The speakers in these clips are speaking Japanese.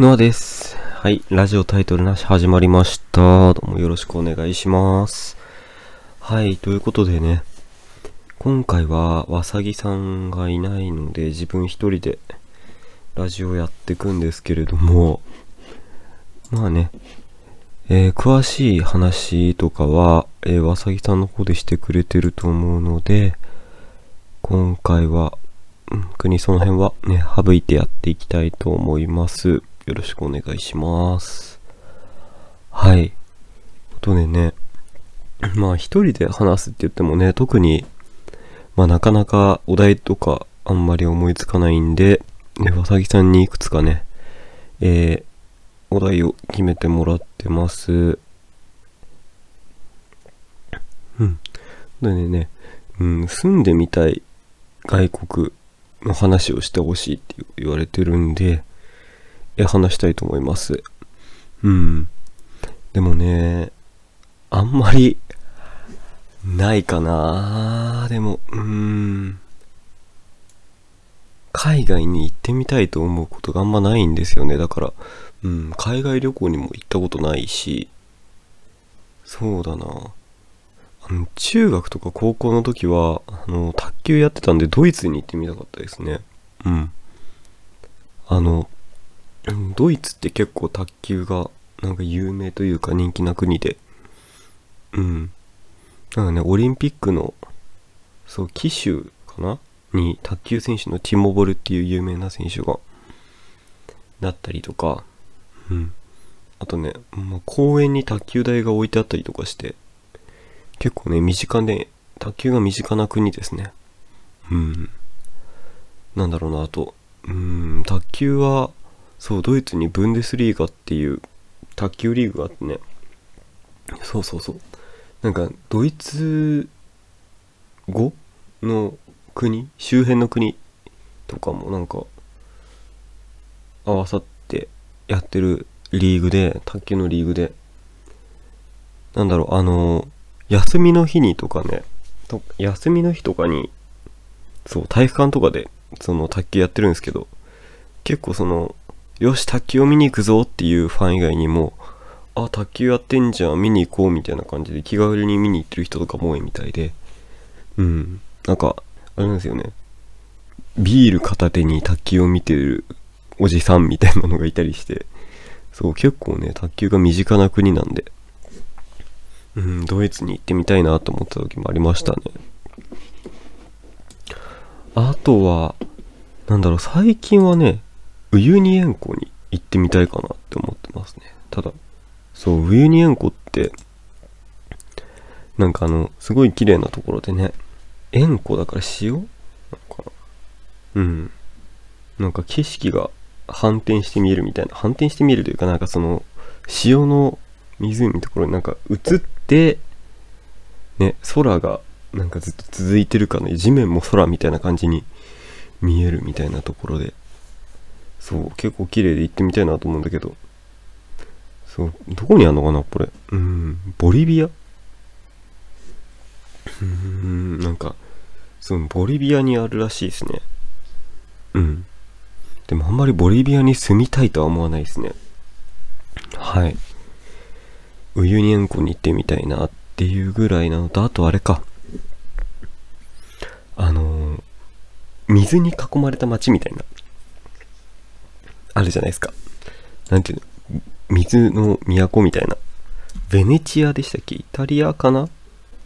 ノアです。はい、ラジオタイトルなし始まりました。どうもよろしくお願いします。はい、ということでね、今回はわさぎさんがいないので自分一人でラジオやってくんですけれども、まあね、えー詳しい話とかは、えーわさぎさんの方でしてくれてると思うので、今回は、うん、国その辺はね、省いてやっていきたいと思います。よろしくお願いします。はい。とでね、まあ一人で話すって言ってもね、特に、まあなかなかお題とかあんまり思いつかないんで、ね、わさぎさんにいくつかね、えー、お題を決めてもらってます。うん。でね、うん、住んでみたい外国の話をしてほしいって言われてるんで、話したいと思います。うん。でもね、あんまり、ないかなでも、うーん。海外に行ってみたいと思うことがあんまないんですよね。だから、うん、海外旅行にも行ったことないし、そうだなあの、中学とか高校の時は、あの、卓球やってたんで、ドイツに行ってみたかったですね。うん。あの、うんドイツって結構卓球が、なんか有名というか人気な国で、うん。なんかね、オリンピックの、そう、騎手かな？に、卓球選手のティモボルっていう有名な選手が、なったりとか、うん。あとね、まあ、公園に卓球台が置いてあったりとかして、結構ね、身近で、卓球が身近な国ですね。うん。なんだろうな、あと、うん、卓球は、そう、ドイツにブンデスリーガっていう卓球リーグがあってね、そうそうそう。なんか、ドイツ語の国？周辺の国とかもなんか、合わさってやってるリーグで、卓球のリーグで、なんだろう、あの、休みの日にとかね、と休みの日とかに、そう、体育館とかで、その卓球やってるんですけど、結構その、よし、卓球を見に行くぞっていうファン以外にも、あ、卓球やってんじゃん、見に行こうみたいな感じで気軽に見に行ってる人とかも多いみたいで、うん、なんか、あれなんですよね。ビール片手に卓球を見てるおじさんみたいなのがいたりして、そう、結構ね、卓球が身近な国なんで、うん、ドイツに行ってみたいなと思った時もありましたね。あとは、なんだろう、最近はね、ウユニ塩湖に行ってみたいかなって思ってますね。ただ、そう、ウユニ塩湖って、なんかあの、すごい綺麗なところでね、塩湖だから塩？なのかなうん。なんか景色が反転して見えるみたいな、反転して見えるというか、なんかその、潮の湖のところになんか映って、ね、空がなんかずっと続いてるかの地面も空みたいな感じに見えるみたいなところで、そう、結構綺麗で行ってみたいなと思うんだけど、そう、どこにあるのかな、これ。うん、ボリビア？うん、なんか、そう、ボリビアにあるらしいですね。うん。でもあんまりボリビアに住みたいとは思わないですね。はい。ウユニ塩湖に行ってみたいなっていうぐらいなのと、あとあれか。あのー水に囲まれた街みたいな、あるじゃないですか。なんていうの？水の都みたいな。ベネチアでしたっけ？イタリアかな？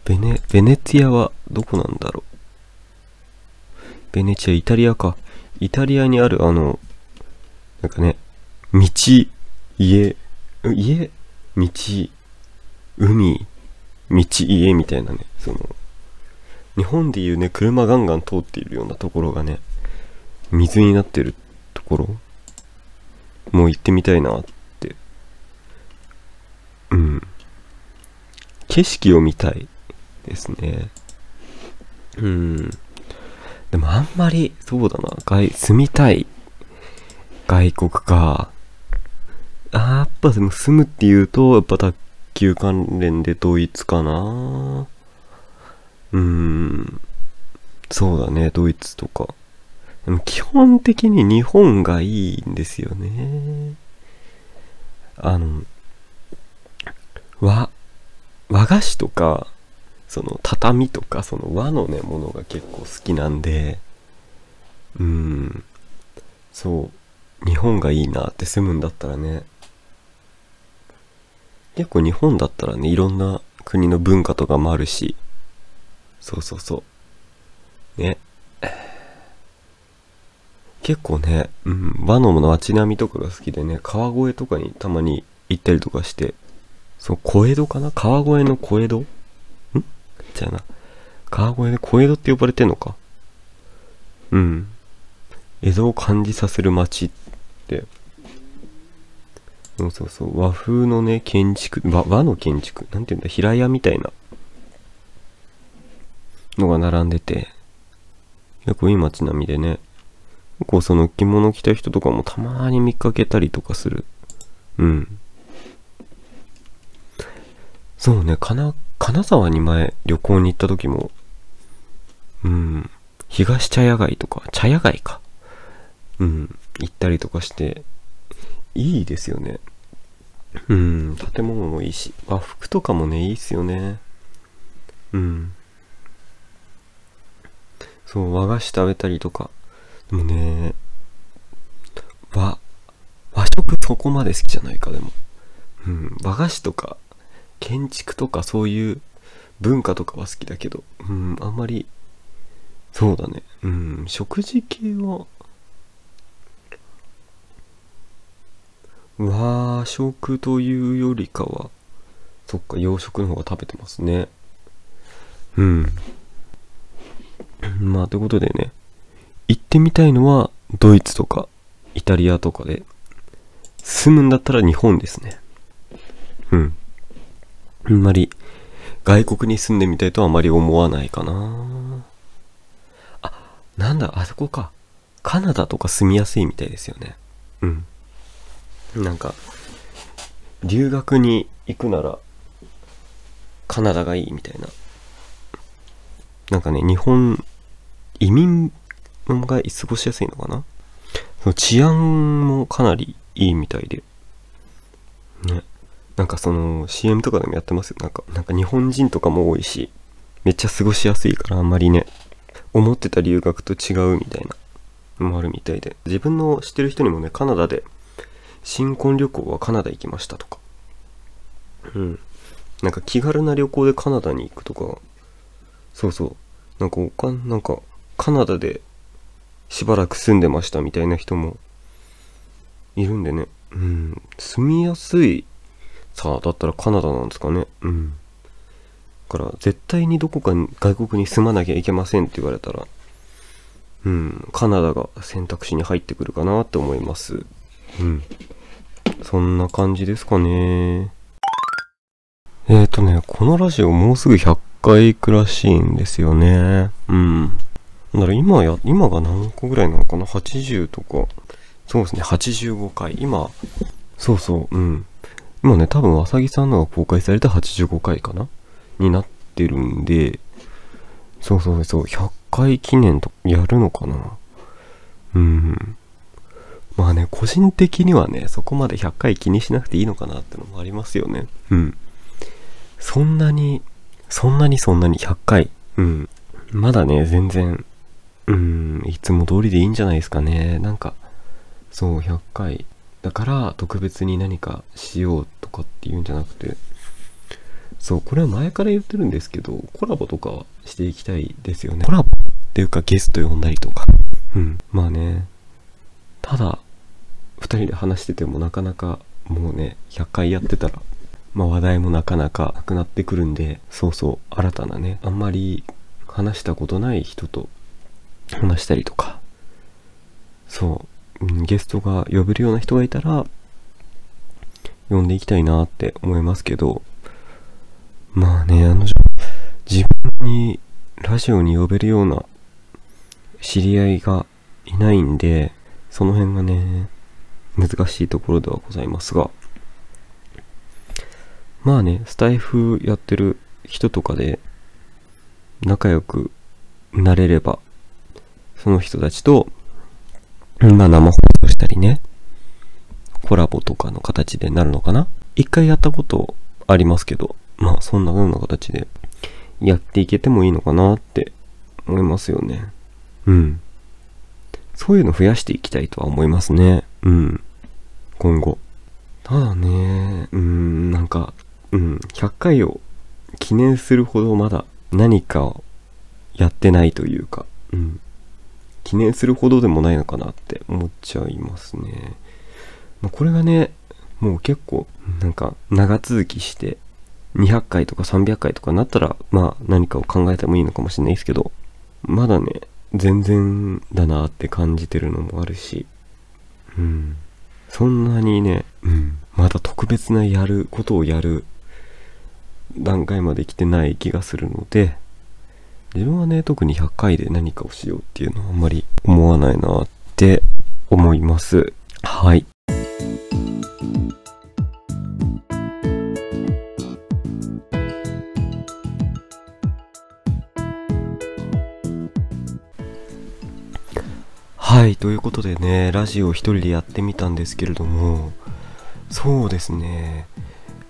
ベネ、ベネツィアはどこなんだろう？ベネチア、イタリアか。イタリアにあるあの、なんかね、道、家、家、道、海、道、家みたいなね、その、日本でいうね、車ガンガン通っているようなところがね、水になってるところ、もう行ってみたいなって。うん。景色を見たいですね。うん。でもあんまり、そうだな、外、住みたい外国か。あーやっぱでも住むっていうと、やっぱ卓球関連でドイツかな。うーん。そうだね、ドイツとか。でも基本的に日本がいいんですよね。あの、和、和菓子とか、その畳とか、その和のね、ものが結構好きなんで、うん、そう、日本がいいなって住むんだったらね、結構日本だったらね、いろんな国の文化とかもあるし、そうそうそう。ね。結構ね、うん、和の街並みとかが好きでね、川越とかにたまに行ったりとかして、そう、小江戸かな？川越の小江戸？ん？じゃあな。川越で小江戸って呼ばれてんのか？うん。江戸を感じさせる街って、そうそうそう、和風のね、建築、和和の建築、なんていうんだ、平屋みたいな。のが並んでて、結構いい街並みでね、結構その着物着た人とかもたまに見かけたりとかする。うん。そうね、金、金沢に前旅行に行った時も、うん、東茶屋街とか、茶屋街か。うん、行ったりとかして、いいですよね。うん、建物もいいし、和服とかもね、いいっすよね。うん。そう、和菓子食べたりとか。でもね、和、和食そこまで好きじゃないか、でも。うん、和菓子とか、建築とかそういう文化とかは好きだけど、うん、あんまり、そうだね。うん、食事系は、和食というよりかは、そっか、洋食の方が食べてますね。うん。まあ、ということでね、行ってみたいのはドイツとかイタリアとかで、住むんだったら日本ですね。うん。あんまり外国に住んでみたいとはあまり思わないかな。あ、なんだ、あそこか。カナダとか住みやすいみたいですよね。うん。なんか、留学に行くなら、カナダがいいみたいな。なんかね、日本移民が過ごしやすいのかな？その治安もかなりいいみたいで。ね。なんかその CM とかでもやってますよ。なんか、なんか日本人とかも多いし、めっちゃ過ごしやすいからあんまりね、思ってた留学と違うみたいなのもあるみたいで。自分の知ってる人にもね、カナダで新婚旅行はカナダ行きましたとか。うん。なんか気軽な旅行でカナダに行くとか、そうそう。なんかおかん、なんかカナダでしばらく住んでましたみたいな人もいるんでね。うん。住みやすいさあ、だったらカナダなんですかね。うん。だから絶対にどこかに外国に住まなきゃいけませんって言われたら、うん、カナダが選択肢に入ってくるかなって思います。うん。そんな感じですかね。えっ、ー、とね、このラジオもうすぐ100回行くらしいんですよね。うん。だから今や、今が何個ぐらいなのかな ?80 とか。そうですね、85回。今、そうそう、うん。今ね、多分、あさぎさんのが公開された85回かな？になってるんで、そうそうそう、100回記念とやるのかな？うん。まあね、個人的にはね、そこまで100回気にしなくていいのかなってのもありますよね。うん。そんなに、そんなにそんなに100回。うん。まだね、全然、うん、いつも通りでいいんじゃないですかね。なんか、そう、100回。だから特別に何かしようとかっていうんじゃなくて、そう、これは前から言ってるんですけど、コラボとかしていきたいですよね。コラボ？っていうかゲスト呼んだりとか。うん。まあね、ただ、2人で話しててもなかなかもうね100回やってたらまあ話題もなかなかなくなってくるんでそうそう新たなねあんまり話したことない人と話したりとか。そう、ゲストが呼べるような人がいたら呼んでいきたいなって思いますけど。まあねあの自分にラジオに呼べるような知り合いがいないんでその辺がね難しいところではございますが、まあね、スタイフやってる人とかで仲良くなれれば、その人たちと、まあ生放送したりね、コラボとかの形でなるのかな？一回やったことありますけど、まあそんな風な形でやっていけてもいいのかなって思いますよね。うん。そういうの増やしていきたいとは思いますね。うん。今後。ただね、うん、なんか、うん、100回を記念するほどまだ何かをやってないというか、うん。記念するほどでもないのかなって思っちゃいますね。まあ、これがね、もう結構、なんか長続きして、200回とか300回とかなったら、まあ何かを考えてもいいのかもしれないですけど、まだね、全然だなって感じてるのもあるし、うん。そんなにね、うん、まだ特別なやることをやる段階まで来てない気がするので、自分はね、特に100回で何かをしようっていうのはあんまり思わないなって思います。はい。はい、ということでね、ラジオ一人でやってみたんですけれども、そうですね、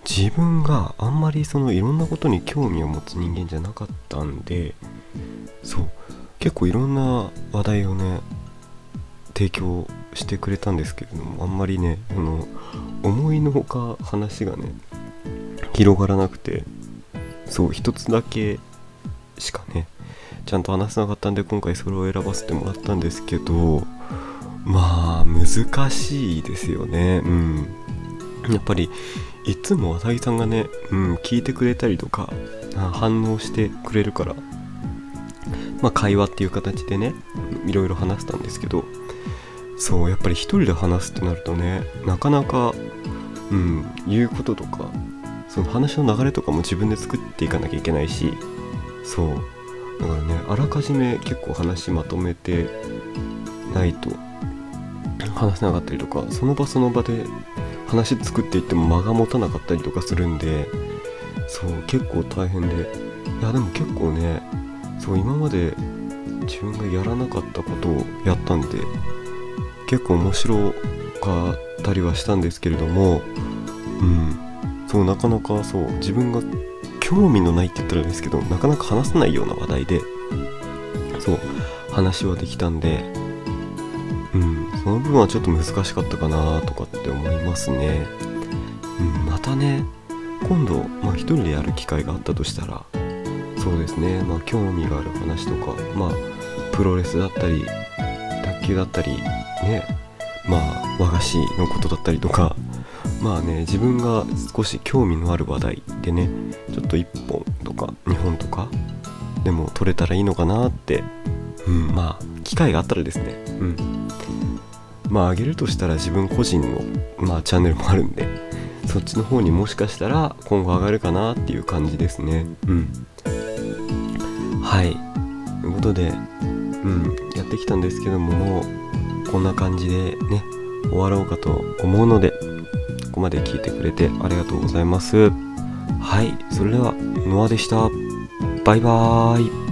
自分があんまりそのいろんなことに興味を持つ人間じゃなかったんで、そう、結構いろんな話題をね、提供してくれたんですけれども、あんまりね、この思いのほか話がね、広がらなくて、そう、一つだけしかね、ちゃんと話せなかったんで今回それを選ばせてもらったんですけどまあ難しいですよね。うん。やっぱりいつも浅木さんがね、うん、聞いてくれたりとか反応してくれるからまあ会話っていう形でねいろいろ話したんですけどそうやっぱり一人で話すってなるとねなかなかうん言うこととかその話の流れとかも自分で作っていかなきゃいけないしそうだからねあらかじめ結構話まとめてないと話せなかったりとかその場その場で話作っていっても間が持たなかったりとかするんでそう結構大変でいやでも結構ねそう今まで自分がやらなかったことをやったんで結構面白かったりはしたんですけれどもうん。そうなかなかそう自分が興味のないって言ったらですけどなかなか話せないような話題でそう話はできたんでうん。その部分はちょっと難しかったかなとかって思いますね、うん、またね今度、まあ、一人でやる機会があったとしたらそうですね。まあ興味がある話とかまあプロレスだったり卓球だったりね。まあ和菓子のことだったりとか。まあね自分が少し興味のある話題でねちょっと1本とか2本とかでも撮れたらいいのかなって。うんまあ機会があったらですね。うん。まあ上げるとしたら自分個人のまあチャンネルもあるんでそっちの方にもしかしたら今後上がるかなっていう感じですね。うん。はいということでうんやってきたんですけどももうこんな感じでね終わろうかと思うのでここまで聞いてくれてありがとうございます。はい、それでは、ノアでした。バイバーイ。